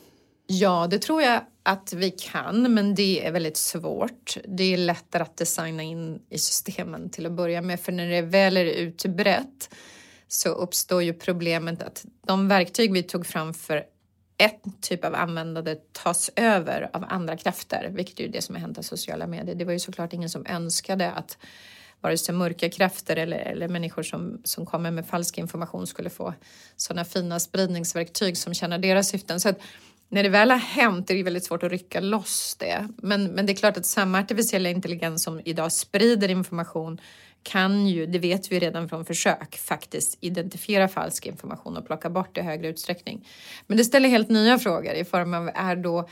Ja, det tror jag att vi kan, men det är väldigt svårt. Det är lättare att designa in i systemen till att börja med, för när det väl är utbrett så uppstår ju problemet att de verktyg vi tog fram för ett typ av användande tas över av andra krafter, vilket är ju det som har hänt av sociala medier. Det var ju såklart ingen som önskade att vare sig mörka krafter eller, eller människor som, som kommer med falsk information skulle få sådana fina spridningsverktyg som tjänar deras syften. Så att när det väl har hänt är det väldigt svårt att rycka loss det. Men, men det är klart att samma artificiella intelligens som idag sprider information kan ju, det vet vi redan från försök, faktiskt identifiera falsk information och plocka bort det i högre utsträckning. Men det ställer helt nya frågor i form av är då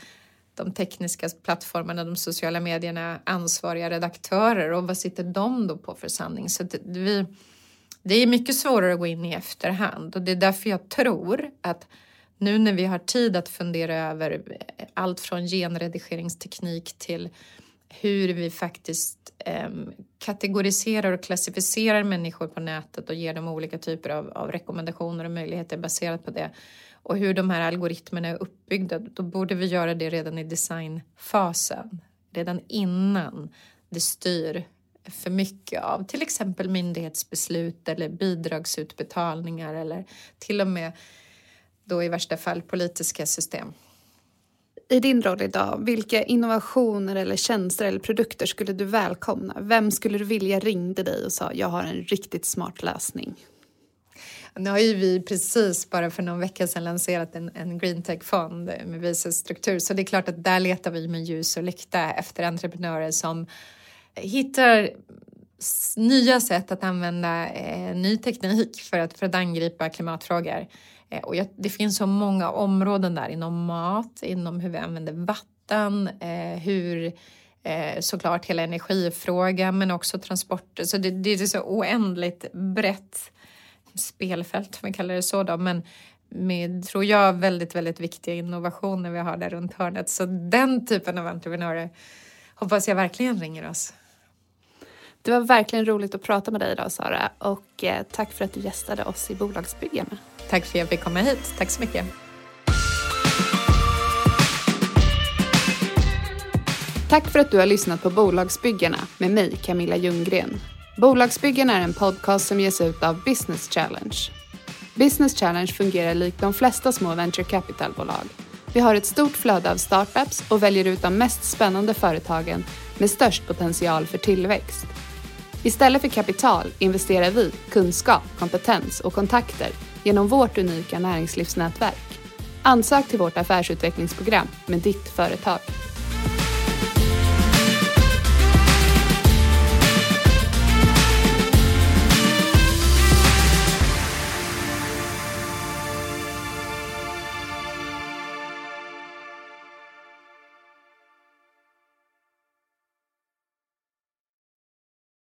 de tekniska plattformarna, de sociala medierna ansvariga redaktörer och vad sitter de då på för sanning? Så det, vi, det är mycket svårare att gå in i efterhand och det är därför jag tror att nu när vi har tid att fundera över eh, allt från genredigeringsteknik till hur vi faktiskt eh, kategoriserar och klassificerar människor på nätet och ger dem olika typer av, av, rekommendationer och möjligheter baserat på det och hur de här algoritmerna är uppbyggda, då borde vi göra det redan i designfasen, redan innan det styr för mycket av till exempel myndighetsbeslut eller bidragsutbetalningar eller till och med då i värsta fall politiska system. I din roll idag, vilka innovationer eller tjänster eller produkter skulle du välkomna? Vem skulle du vilja ringde dig och sa jag har en riktigt smart lösning? Nu har ju vi precis bara för någon vecka sedan lanserat en, en greentech-fond med vice struktur så det är klart att där letar vi med ljus och lykta efter entreprenörer som hittar nya sätt att använda eh, ny teknik för att, för att angripa klimatfrågor. Eh, och jag, det finns så många områden där inom mat, inom hur vi använder vatten, eh, hur eh, såklart hela energifrågan men också transporter. Så det, det är så oändligt brett spelfält, om vi kallar det så då, men med, tror jag, väldigt, väldigt viktiga innovationer vi har där runt hörnet. Så den typen av entreprenörer hoppas jag verkligen ringer oss. Det var verkligen roligt att prata med dig idag Sara och eh, tack för att du gästade oss i Bolagsbyggarna. Tack för att jag fick komma hit. Tack så mycket. Tack för att du har lyssnat på Bolagsbyggarna med mig, Camilla Ljunggren. Bolagsbyggarna är en podcast som ges ut av Business Challenge. Business Challenge fungerar likt de flesta små venture capital-bolag. Vi har ett stort flöde av startups och väljer ut de mest spännande företagen med störst potential för tillväxt. Istället för kapital investerar vi kunskap, kompetens och kontakter genom vårt unika näringslivsnätverk. Ansök till vårt affärsutvecklingsprogram med ditt företag.